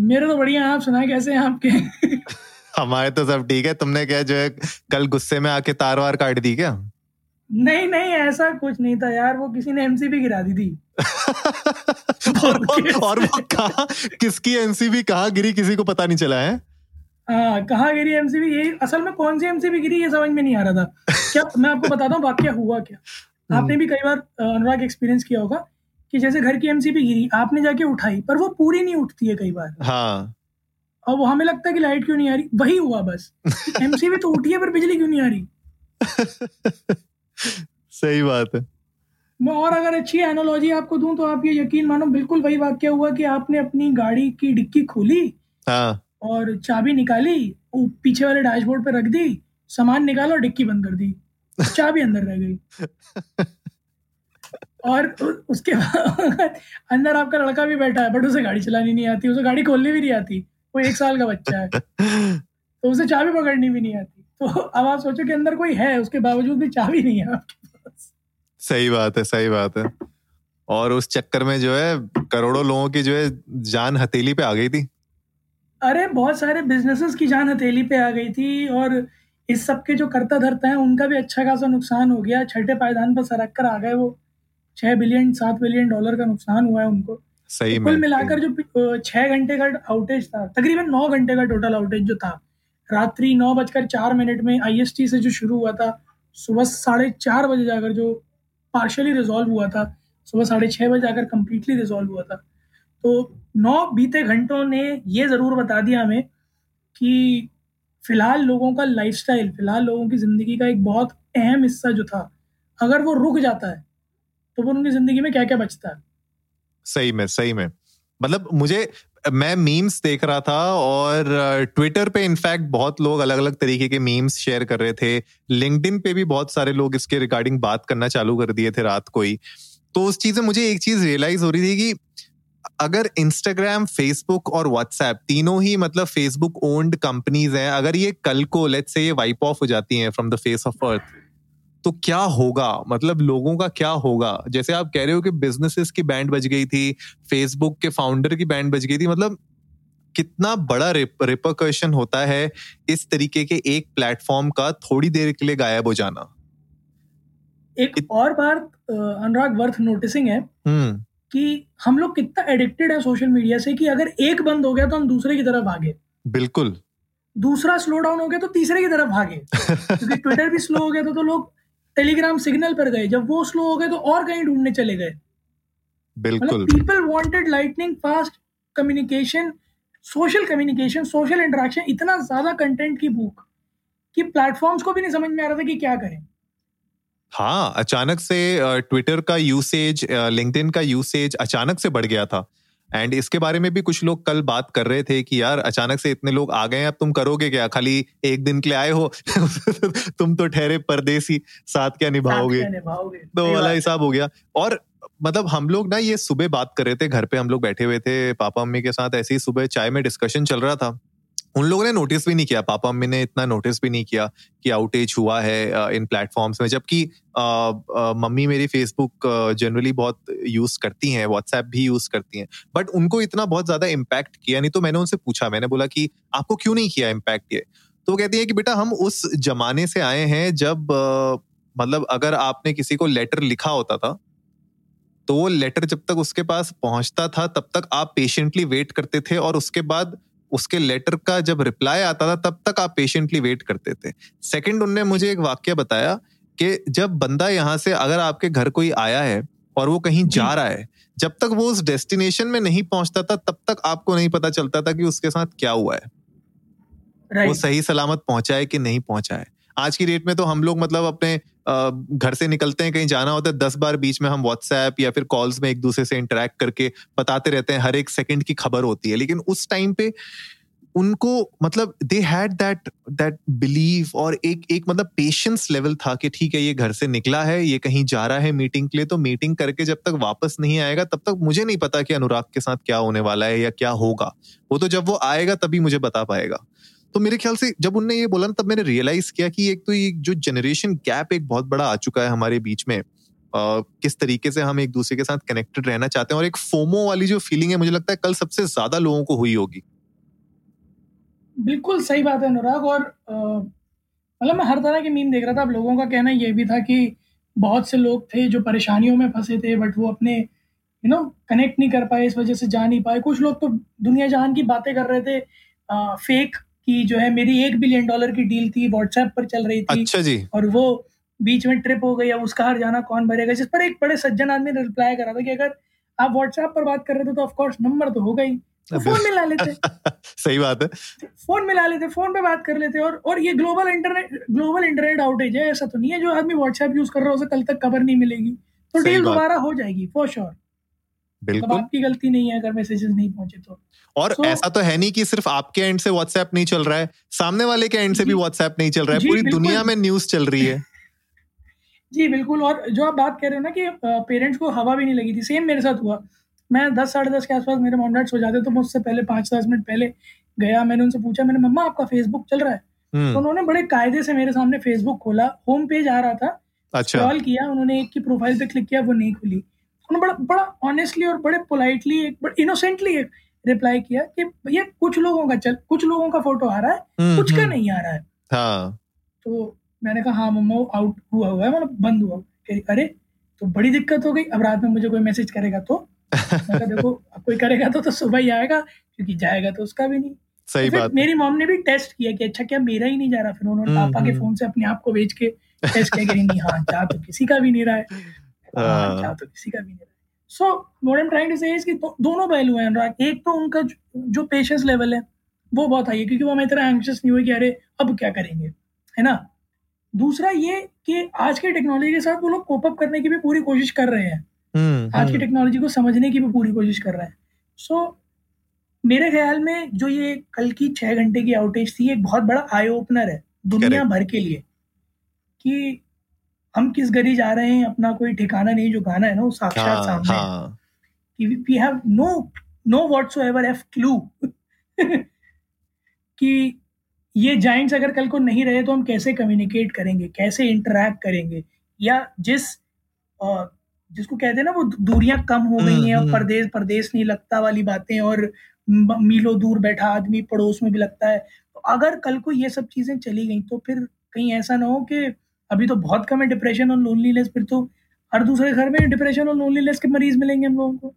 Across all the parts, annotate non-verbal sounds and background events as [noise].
मेरे तो बढ़िया हैं आप सुनाए कैसे हैं आपके? [laughs] हमारे तो सब ठीक है। तुमने क्या जो है कल गुस्से में आके तार वार काट दी क्या? नहीं नहीं ऐसा कुछ नहीं था यार वो किसी ने एमसीबी गिरा दी थी। [laughs] और वो [laughs] और वो कहा किसकी एमसीबी कहा गिरी किसी को पता नहीं चला है? हाँ कहाँ गिरी एमसीबी ये असल में कौन सी एमसीबी गिरी ये समझ में नहीं आ रहा था। क्या मैं आपको बताता हूँ वाक्य हुआ क्या? आपने भी कई बार अनुराग एक्सपीरियंस किया होगा। कि जैसे घर की एमसीबी गिरी आपने जाके उठाई पर वो पूरी नहीं उठती है कई बार। हाँ। और वो हमें लगता है कि लाइट क्यों नहीं आ रही? वही हुआ बस। [laughs] एमसीबी तो उठी है पर बिजली क्यों नहीं आ रही? [laughs] सही बात है। मैं और अगर अच्छी एनोलॉजी आपको दूँ तो आप ये यकीन मानो बिल्कुल वही वाक्य हुआ कि आपने अपनी गाड़ी की डिक्की खोली हाँ। और चाबी निकाली पीछे वाले डैशबोर्ड पे रख दी सामान निकाला और डिक्की बंद कर दी। [laughs] चाबी अंदर रह गई। और उसके बाद अंदर आपका लड़का भी बैठा है बट उसे गाड़ी चलानी नहीं आती उसे गाड़ी खोलनी भी नहीं आती। वो एक साल का बच्चा है। तो उसे चाबी पकड़नी भी नहीं आती। तो अब आप सोचो कि अंदर कोई है उसके बावजूद भी चाबी नहीं है आपके पास। सही बात है सही बात है। और उस चक्कर में जो है करोड़ों लोगों की जो है जान हथेली पे आ गई थी। अरे बहुत सारे बिजनेसेस की जान हथेली पे आ गई थी और इस सब के जो करता धरता है उनका भी अच्छा खासा नुकसान हो गया। छठे पायदान पर सरक कर आ गए वो। छह बिलियन सात बिलियन डॉलर का नुकसान हुआ है उनको। सही तो कुल मिलाकर जो छह घंटे का आउटेज था तकरीबन नौ घंटे का टोटल आउटेज जो था रात्रि नौ बजकर चार मिनट में आईएसटी से जो शुरू हुआ था सुबह साढ़े चार बजे जाकर जो पार्शली रिजॉल्व हुआ था सुबह साढ़े छः बजे जाकर कम्प्लीटली रिजॉल्व हुआ था। तो नौ बीते घंटों ने ये ज़रूर बता दिया हमें कि फ़िलहाल लोगों का लाइफस्टाइल फ़िलहाल लोगों की ज़िंदगी का एक बहुत अहम हिस्सा जो था अगर वो रुक जाता है तो वो उनकी ज़िंदगी में क्या क्या बचता है? सही में सही में। मतलब मुझे, मैं मीम्स देख रहा था और ट्विटर पे इनफैक्ट बहुत लोग अलग अलग तरीके के मीम्स शेयर कर रहे थे। लिंक्डइन पे भी बहुत सारे लोग इसके रिगार्डिंग बात करना चालू कर दिए थे रात को ही। तो उस चीज़ से मुझे एक चीज़ रियलाइज़ हो रही थी कि अगर इंस्टाग्राम फेसबुक और व्हाट्सएप तीनों ही मतलब फेसबुक ओन्ड कंपनीज़ हैं, अगर ये कल को लेट्स से ये वाइप ऑफ़ हो जाती हैं from the face of earth तो क्या होगा? मतलब लोगों का क्या होगा? जैसे आप कह रहे हो कि बिजनेसेस की बैंड बज गई थी फेसबुक के फाउंडर की बैंड बज गई थी मतलब कितना बड़ा रिपरकशन होता है इस तरीके के एक प्लेटफॉर्म का थोड़ी देर के लिए गायब हो जाना। एक इत... और बात अनुराग वर्थ नोटिसिंग है हम्म। कि हम लोग कितना एडिक्टेड है सोशल मीडिया से कि अगर एक बंद हो गया तो हम दूसरे की तरफ़ भागे। बिल्कुल। दूसरा स्लो डाउन हो गया तो तीसरे की तरफ़ भागे। [laughs] क्योंकि ट्विटर भी स्लो हो गया था तो लोग टेलीग्राम सिग्नल पर गए जब वो स्लो हो गए तो और कहीं ढूँढने चले गए। बिल्कुल। मतलब people wanted lightning fast communication social communication social interaction इतना ज़्यादा कंटेंट की भूख कि प्लेटफॉर्म्स को भी नहीं समझ में आ रहा था कि क्या करें। हाँ अचानक से ट्विटर का यूसेज लिंक्डइन का यूसेज अचानक से बढ़ गया था। एंड इसके बारे में भी कुछ लोग कल बात कर रहे थे कि यार अचानक से इतने लोग आ गए हैं अब तुम करोगे क्या? खाली एक दिन के लिए आए हो? [laughs] तुम तो ठहरे परदेसी साथ क्या निभाओगे? तो वाला हिसाब हो गया। और मतलब हम लोग ना ये सुबह बात कर रहे थे घर पे हम लोग बैठे हुए थे पापा मम्मी के साथ ऐसे ही सुबह चाय में डिस्कशन चल रहा था। उन लोगों ने नोटिस भी नहीं किया। पापा, मम्मी ने इतना नोटिस भी नहीं किया कि आउटेज हुआ है इन प्लेटफॉर्म्स में। जबकि मम्मी मेरी फेसबुक जनरली बहुत यूज़ करती हैं व्हाट्सएप भी यूज़ करती हैं। बट उनको इतना बहुत ज़्यादा इम्पैक्ट किया नहीं तो मैंने उनसे पूछा। मैंने बोला कि, आपको क्यों नहीं किया इम्पैक्ट ये? तो कहती है कि, बेटा, हम उस जमाने से आए हैं जब मतलब अगर आपने किसी को लेटर लिखा होता था तो वो लेटर जब तक उसके पास पहुँचता था, तब तक आप पेशेंटली वेट करते थे और उसके बाद उसके लेटर का जब रिप्लाई आता था तब तक आप पेशेंटली वेट करते थे। सेकंड उनने मुझे एक वाक्य बताया कि जब बंदा यहाँ से अगर आपके घर कोई आया है और वो कहीं जा रहा है जब तक वो उस डेस्टिनेशन में नहीं पहुँचता था तब तक आपको नहीं पता चलता था कि उसके साथ क्या हुआ है। वो सही सलामत पहुँचा है कि नहीं पहुँचा है। आज की डेट में तो हम लोग मतलब अपने घर से निकलते हैं, कहीं जाना होता है, दस बार बीच में हम व्हाट्सएप या फिर कॉल्स में एक दूसरे से इंटरेक्ट करके बताते रहते हैं, हर एक सेकंड की खबर होती है। लेकिन उस टाइम पे उनको मतलब they had that that believe और एक एक मतलब पेशेंस लेवल था कि ठीक है, ये घर से निकला है, ये कहीं जा रहा है मीटिंग के लिए तो मीटिंग करके जब तक वापस नहीं आएगा, तब तक मुझे नहीं पता कि अनुराग के साथ क्या होने वाला है या क्या होगा। वो तो जब वो आएगा, तभी मुझे बता पाएगा। तो मेरे ख्याल से जब उनने ये बोला तब मैंने रियलाइज़ किया कि एक तो ये जो जनरेशन गैप एक बहुत बड़ा आ चुका है हमारे बीच में। Uh, किस तरीके से हम एक दूसरे के साथ कनेक्टेड रहना चाहते हैं और एक फोमो वाली जो फीलिंग है मुझे लगता है कल सबसे ज़्यादा लोगों को हुई होगी। बिल्कुल सही बात है अनुराग और मतलब मैं हर तरह की मीम देख रहा था अब लोगों का कहना यह भी था कि बहुत से लोग थे जो परेशानियों में फंसे थे बट वो अपने यू नो कनेक्ट नहीं कर पाए इस वजह से जा नहीं पाए। कुछ लोग तो दुनिया जहान की बातें कर रहे थे आ, फेक की जो है मेरी एक बिलियन डॉलर की डील थी व्हाट्सएप पर चल रही थी। अच्छा जी। और वो बीच में ट्रिप हो गई अब उसका हर जाना कौन भरेगा? जिस पर एक बड़े सज्जन आदमी ने रिप्लाई करा था कि अगर आप व्हाट्सएप पर बात कर रहे थे तो ऑफकोर्स नंबर तो होगा ही तो फ़ोन मिला लेते। [laughs] सही बात है। फ़ोन मिला लेते फ़ोन पे बात कर लेते और और ये global internet global internet outage है ऐसा तो नहीं है जो आदमी व्हाट्सएप यूज़ कर रहा है उसे कल तक खबर नहीं मिलेगी। तो डील दोबारा हो जाएगी फॉर श्योर बिल्कुल। आपकी गलती नहीं है अगर मैसेजेस नहीं पहुँचे तो। और so, ऐसा तो है नहीं कि सिर्फ़ आपके एंड से व्हाट्सएप नहीं चल रहा है सामने वाले के एंड से भी व्हाट्सएप नहीं चल रहा है पूरी दुनिया में न्यूज़ चल रही है। [laughs] जी बिल्कुल और जो आप बात कर रहे हो ना कि पेरेंट्स को हवा भी नहीं लगी थी सेम मेरे साथ हुआ। मैं दस साढ़े दस के आसपास मेरे मॉम डैड सो जाते तो मैं उससे पहले पाँच दस मिनट पहले गया मैंने उनसे पूछा मैंने मम्मा आपका फेसबुक चल रहा है? हम्म। तो उन्होंने बड़े कायदे से मेरे सामने फेसबुक खोला होम पेज आ रहा था अच्छा। कॉल किया उन्होंने एक की प्रोफ़ाइल पे क्लिक किया वो नहीं खुली। उन्होंने बड़ा बड़ा ऑनेस्टली और बड़े पोलाइटली एक बड़ा इनोसेंटली एक रिप्लाई किया कि भैया कुछ लोगों का चल कुछ लोगों का फ़ोटो आ रहा है हम्म, कुछ का हम्म। नहीं आ रहा है। हाँ। तो मैंने कहा हाँ मम्मा आउट हुआ हुआ है मतलब बंद हुआ। अरे तो बड़ी दिक्कत हो गई अब रात में मुझे कोई मैसेज करेगा तो? देखो [laughs] अब कोई करेगा तो तो सुबह ही आएगा क्योंकि जाएगा तो उसका भी नहीं। सही तो बात मेरी मॉम ने भी टेस्ट किया कि अच्छा क्या मेरा ही नहीं जा रहा? फिर उन्होंने हम्म, पापा के फ़ोन। से अपने आप को भेज के टेस्ट किया कि नहीं हाँ जा तो किसी का भी नहीं रहा है। [laughs] हाँ, तो किसी का भी नहीं so what I am trying to say is कि दोनों पहलू हैं अनुराग। एक तो उनका जो पेशेंस लेवल है वो बहुत हाई है क्योंकि वो हमें इतना एंशियस नहीं हुए कि अरे अब क्या करेंगे है ना? दूसरा ये कि आज के टेक्नोलॉजी के साथ वो लोग कोप अप करने की भी पूरी कोशिश कर रहे हैं। हम्म, आज हुँ. की टेक्नोलॉजी हम्म। को समझने की भी पूरी कोशिश कर रहे हैं। सो so, मेरे ख्याल में जो ये कल की छह घंटे की आउटेज थी एक बहुत बड़ा आई ओपनर है दुनिया भर के लिए कि हम किस गली जा रहे हैं अपना कोई ठिकाना नहीं जो गाना है ना वो साक्षात हाँ, सामने हाँ. कि we have no no F clue कि ये जाइंट्स अगर कल को नहीं रहे तो हम कैसे कम्युनिकेट करेंगे कैसे इंटरेक्ट करेंगे या जिस जिसको कहते हैं ना वो दूरियाँ कम हो गई हैं और हम्म, परदेश हम्म। परदेश नहीं लगता वाली बातें और मीलों दूर बैठा आदमी पड़ोस में भी लगता है तो अगर कल को ये सब चीज़ें चली गई तो फिर कहीं ऐसा ना हो कि अभी तो बहुत कम है डिप्रेशन और लोनलीनेस फिर तो हर दूसरे घर में डिप्रेशन और लोनलीनेस के मरीज़ मिलेंगे हम लोगों को।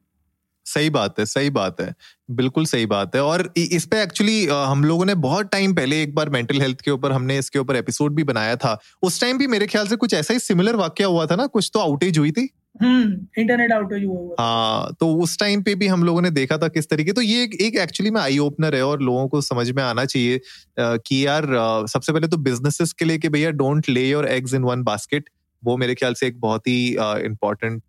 सही बात है, सही बात है, बिल्कुल सही बात है। और इस पे एक्चुअली हम लोगों ने बहुत टाइम पहले एक बार मेंटल हेल्थ के ऊपर, हमने इसके ऊपर एपिसोड भी बनाया था। उस टाइम भी मेरे ख्याल से कुछ ऐसा ही सिमिलर वाक्य हुआ था ना, कुछ तो आउटेज हुई थी। इंटरनेट आउटेज हुआ हाँ तो उस टाइम पे भी हम लोगों ने देखा था किस तरीके तो ये एक एक्चुअली में आई ओपनर है और लोगों को समझ में आना चाहिए कि यार सबसे पहले तो बिजनेसेस के लिए कि भैया don't lay your eggs in one basket वो मेरे ख्याल से एक बहुत ही इम्पोर्टेंट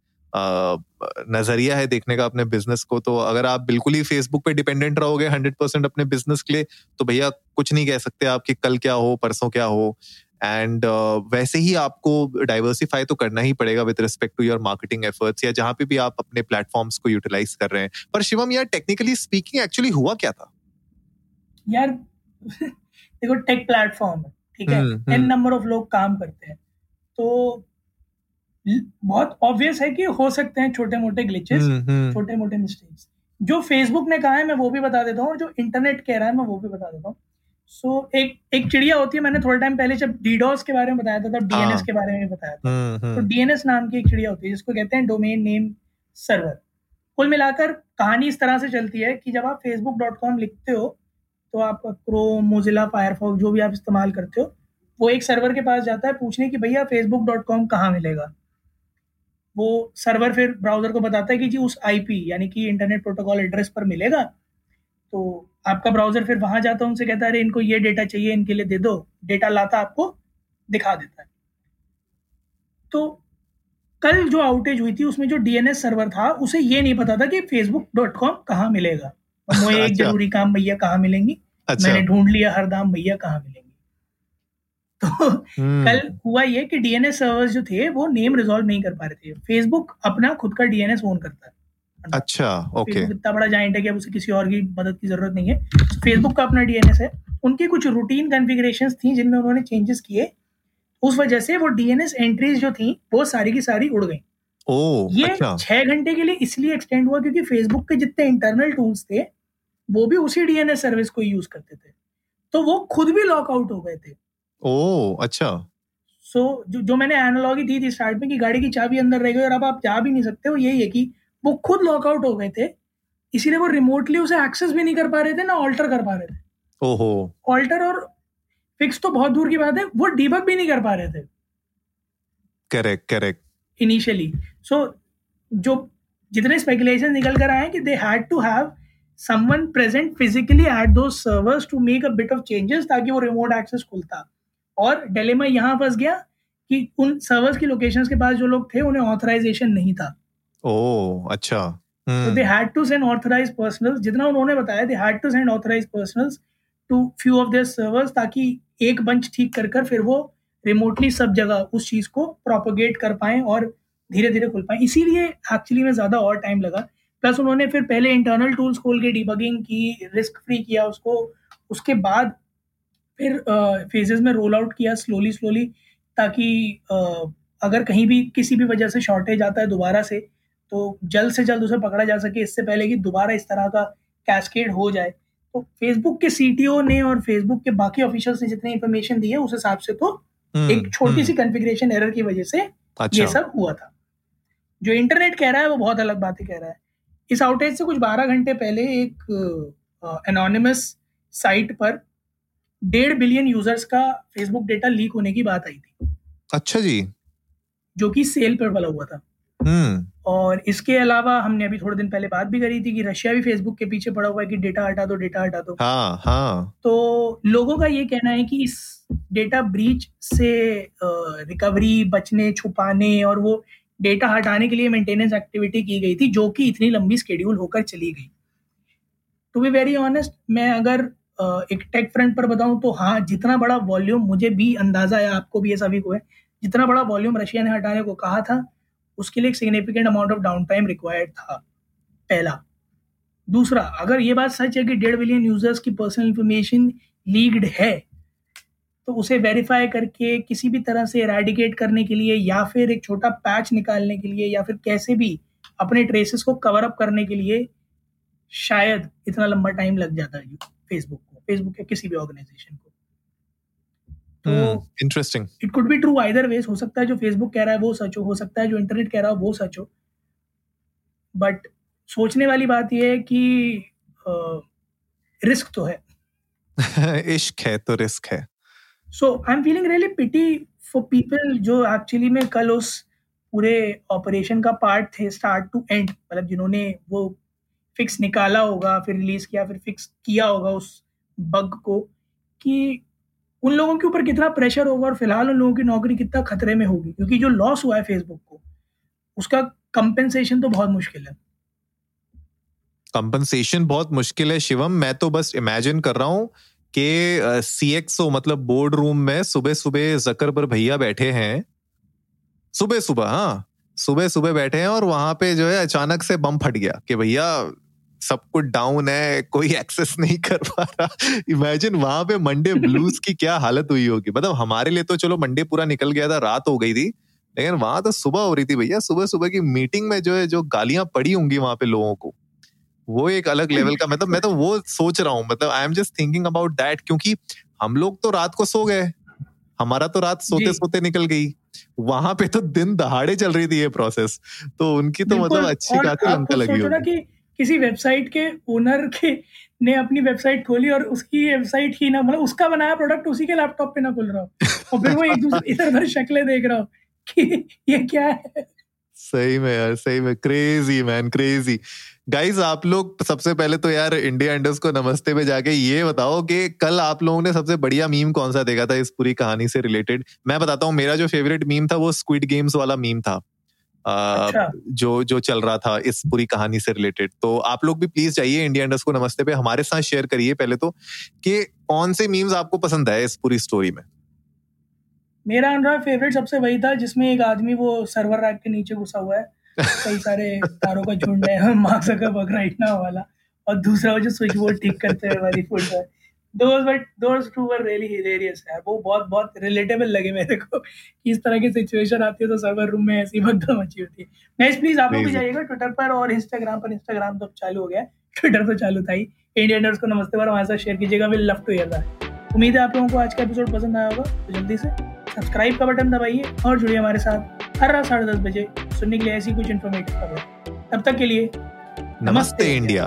नज़रिया है देखने का अपने बिज़नेस को। तो अगर आप बिल्कुल ही फेसबुक पे डिपेंडेंट रहोगे हंड्रेड परसेंट अपने बिज़नेस के लिए तो भैया कुछ नहीं कह सकते आप कि कल क्या हो, परसों क्या हो। एंड uh, वैसे ही आपको डाइवर्सिफाई तो करना ही पड़ेगा with respect to your marketing efforts या जहाँ पे भी आप अपने प्लेटफॉर्म्स को यूटिलाइज कर रहे हैं। पर शिवम यार टेक्निकली स्पीकिंग एक्चुअली हुआ क्या था? यार देखो टेक प्लेटफॉर्म है ठीक है? एन नंबर ऑफ़ लोग काम करते हैं। तो बहुत ऑब्वियस है कि हो सकते हैं छोटे मोटे ग्लिचेस छोटे मोटे मिस्टेक्स जो फेसबुक ने कहा है मैं वो भी बता देता हूँ और जो इंटरनेट कह रहा है मैं वो भी बता देता हूँ। सो so, एक एक चिड़िया होती है मैंने थोड़ा टाइम पहले जब डीडोस के बारे में बताया था तब डीएनएस हाँ। के बारे में बताया था हम्म, हम्म। तो डीएनएस नाम की एक चिड़िया होती है जिसको कहते हैं डोमेन नेम सर्वर कुल मिलाकर कहानी इस तरह से चलती है कि जब आप फेसबुक डॉट कॉम लिखते हो तो आप क्रोम मोजिला फायरफॉक्स जो भी आप इस्तेमाल करते हो वो एक सर्वर के पास जाता है पूछने की भैया फेसबुक डॉट कॉम कहाँ मिलेगा वो सर्वर फिर ब्राउज़र को बताता है कि जी उस आईपी यानी कि इंटरनेट प्रोटोकॉल एड्रेस पर मिलेगा तो आपका ब्राउज़र फिर वहाँ जाता है उनसे कहता है अरे इनको ये डेटा चाहिए इनके लिए दे दो। डेटा लाता आपको दिखा देता है। तो कल जो आउटेज हुई थी उसमें जो डीएनएस सर्वर था उसे ये नहीं पता था कि फेसबुक डॉट कॉम कहाँ मिलेगा। मुझे [laughs] एक अच्छा। ज़रूरी काम भैया कहाँ मिलेंगी? अच्छा। मैंने ढूंढ लिया हर दाम भैया कहाँ मिलेंगे? [laughs] तो हम्म। कल हुआ ये कि डीएनएस सर्वर्स जो थे वो नेम रिजॉल्व नहीं कर पा रहे थे। फेसबुक अपना खुद का डीएनएस ओन करता है। अच्छा ओके इतना बड़ा जाइंट है कि अब उसे किसी और की मदद की ज़रूरत नहीं है। फेसबुक का अपना डीएनएस है। उनकी कुछ रूटीन कॉन्फ़िगरेशंस थी जिनमें उन्होंने चेंजेस किए। उस वजह से वो डीएनएस एंट्रीज जो थी वो सारी की सारी उड़ गई। ओ, ये अच्छा। छह घंटे के लिए इसलिए एक्सटेंड हुआ क्योंकि फेसबुक के जितने इंटरनल टूल्स थे वो भी उसी डीएनएस सर्विस को यूज़ करते थे। तो वो खुद भी लॉक आउट हो गए थे। ओ अच्छा। सो so, जो जो मैंने एनालॉगी दी थी स्टार्ट में कि गाड़ी की चाबी अंदर रह गई और अब आप जा भी नहीं सकते हो यही है कि वो खुद लॉकआउट हो गए थे इसीलिए वो रिमोटली उसे एक्सेस भी नहीं कर पा रहे थे ना ऑल्टर कर पा रहे थे। ओहो। ऑल्टर और फिक्स तो बहुत दूर की बात है वो डीबग भी नहीं कर पा रहे थे। करेक्ट करेक्ट इनिशियली सो जो जितने स्पेकुलेशन निकल कर आए कि they had to have someone present physically at those servers to make a bit of changes ताकि वो रिमोट एक्सेस खुलता। और डेलेमा यहाँ फंस गया कि उन सर्वर्स की लोकेशंस के पास जो लोग थे उन्हें ऑथराइजेशन नहीं था। ओ अच्छा। They had to send authorise personnels जितना उन्होंने बताया they had to send authorise to few of their servers ताकि एक बंच ठीक कर कर फिर वो रिमोटली सब जगह उस चीज़ को प्रोपोगेट कर पाए और धीरे धीरे खुल पाए। इसीलिए एक्चुअली में ज़्यादा और टाइम लगा। प्लस उन्होंने फिर पहले इंटरनल टूल्स खोल के डिबगिंग की रिस्क फ्री किया उसको। उसके बाद फिर फेजेस में रोल आउट किया स्लोली स्लोली ताकि अगर कहीं भी किसी भी वजह से शॉर्टेज आता है दोबारा से तो जल्द से जल्द उसे पकड़ा जा सके इससे पहले कि दोबारा इस तरह का कैस्केड हो जाए। तो फेसबुक के सीटीओ ने और फेसबुक के बाकी ऑफिशियल्स ने जितनी इन्फॉर्मेशन दी है उस हिसाब से तो हम्म, एक छोटी सी कॉन्फ़िगरेशन हम्म। एरर की वजह से अच्छा। ये सब हुआ था। जो इंटरनेट कह रहा है वो बहुत अलग बातें कह रहा है। इस आउटेज से कुछ 12 घंटे पहले एक एनोनिमस साइट पर डेढ़ बिलियन यूज़र्स का फेसबुक डेटा लीक होने की बात आई थी। अच्छा जी। जो कि सेल पर वाला हुआ था। हम्म और इसके अलावा हमने अभी थोड़े दिन पहले बात भी करी थी कि रशिया भी फेसबुक के पीछे पड़ा हुआ है कि डेटा हटा दो डेटा हटा दो। हाँ हाँ। तो लोगों का ये कहना है कि इस डेटा ब्रीच से रिकवरी बचने छुपाने और वो डेटा हटाने के लिए मेंटेनेंस एक्टिविटी की गई थी जो कि इतनी लंबी स्केड्यूल होकर चली गई। टू बी वेरी ऑनेस्ट मैं अगर एक टेक फ्रंट पर बताऊँ तो हाँ जितना बड़ा वॉल्यूम मुझे भी अंदाज़ा है आपको भी ये सभी को है जितना बड़ा वॉल्यूम रशिया ने हटाने को कहा था उसके लिए एक significant amount of downtime required था, पहला। दूसरा, अगर ये बात सच है कि डेढ़ बिलियन यूज़र्स की पर्सनल इंफॉर्मेशन लीक्ड है तो उसे वेरीफाई करके किसी भी तरह से एराडिकेट करने के लिए या फिर एक छोटा पैच निकालने के लिए या फिर कैसे भी अपने ट्रेसेस को कवर अप करने के लिए शायद इतना लंबा टाइम लग जाता है फेसबुक को फेसबुक या किसी भी ऑर्गेनाइजेशन को। तो interesting it could be true either ways हो सकता है जो फेसबुक कह रहा है वो सच हो हो सकता है जो इंटरनेट कह रहा है वो सच हो। बट सोचने वाली बात यह है कि रिस्क तो है। [laughs] इश्क है तो रिस्क है। So I am feeling really pity for people जो एक्चुअली में कल उस पूरे ऑपरेशन का पार्ट थे स्टार्ट टू एंड मतलब जिन्होंने वो फिक्स निकाला होगा फिर रिलीज़ किया फिर फिक्स किया होगा उस बग को कि उन लोगों के ऊपर कितना प्रेशर होगा और फ़िलहाल उन लोगों की नौकरी कितना खतरे में होगी? क्योंकि जो लॉस हुआ है फेसबुक को, उसका कंपेंसेशन तो बहुत मुश्किल है। कंपनसेशन बहुत मुश्किल है शिवम। मैं तो बस इमेजिन कर रहा हूँ कि सी एक्स मतलब बोर्ड रूम में सुबह सुबह जकर पर भैया बैठे हैं। सुबह सुबह हाँ सुबह सुबह बैठे हैं और वहाँ पे जो है अचानक से बम फट गया कि भैया सब कुछ डाउन है कोई एक्सेस नहीं कर पा रहा। इमेजिन वहाँ पे मंडे ब्लूज की क्या हालत हुई होगी। मतलब हमारे लिए तो चलो मंडे पूरा निकल गया था रात हो गई थी लेकिन वहाँ तो सुबह हो रही थी भैया। सुबह सुबह की मीटिंग में जो है जो गालियाँ पड़ी होंगी वहाँ पे लोगों को वो एक अलग लेवल का मतलब मैं तो वो सोच रहा हूँ। मतलब I am just thinking about that क्योंकि हम लोग तो रात को सो गए। हमारा तो रात सोते सोते निकल गई। वहाँ पे तो दिन दहाड़े चल रही थी ये प्रोसेस तो उनकी तो मतलब अच्छी खासी लंका लगी होगी। किसी वेबसाइट के ओनर के ने अपनी वेबसाइट खोली और उसकी वेबसाइट ही ना मतलब उसका बनाया प्रोडक्ट उसी के लैपटॉप पे ना खुल रहा हो। और फिर वो एक दूसरे [laughs] इधर उधर शक्लें देख रहा हो कि ये क्या है। सही में यार सही में। क्रेजी मैन क्रेजी गाइज़ आप लोग सबसे पहले तो यार इंडिया इंडस को नमस्ते पे जाके ये बताओ कि कल आप लोगों ने सबसे बढ़िया मीम कौन सा देखा था इस पूरी कहानी से रिलेटेड मैं बताता हूँ मेरा जो फेवरेट मीम था वो स्क्विड गेम्स वाला मीम था। अच्छा। जो जो चल रहा था इस पूरी कहानी से रिलेटेड। तो आप लोग भी प्लीज़ जाइए इंडिया इंडस्ट को नमस्ते पे हमारे साथ शेयर करिए पहले तो कि कौन से मीम्स आपको पसंद है इस पूरी स्टोरी में? मेरा एंड्रॉइड फेवरेट सबसे वही था जिसमें एक आदमी वो सर्वर रैक के नीचे घुसा हुआ है कई सारे तारों का झुंड है मार्क जकरबर्ग राइट नाउ वाला और दूसरा वो जो स्विच बोर्ड ठीक करते हुए वाली फ़ोटो है। Those but those two were really hilarious यार। वो बहुत बहुत रिलेटेबल लगे मेरे को कि इस तरह की सिचुएशन आती है तो सर्वर रूम में ऐसी भगदड़ मची होती है। नेक्स्ट प्लीज़ आप लोग भी. जाइएगा ट्विटर पर और इंस्टाग्राम पर। इंस्टाग्राम तो चालू हो गया ट्विटर तो चालू था ही। इंडियनर्स को नमस्ते पर हमारे साथ शेयर कीजिएगा। Will love to hear that उम्मीद है आप लोगों को आज का एपिसोड पसंद आया होगा। तो जल्दी से सब्सक्राइब का बटन दबाइए और जुड़िए हमारे साथ हर रात साढ़े दस बजे सुनने के लिए ऐसी कुछ इन्फॉर्मेटिव खबर। तब तक के लिए नमस्ते इंडिया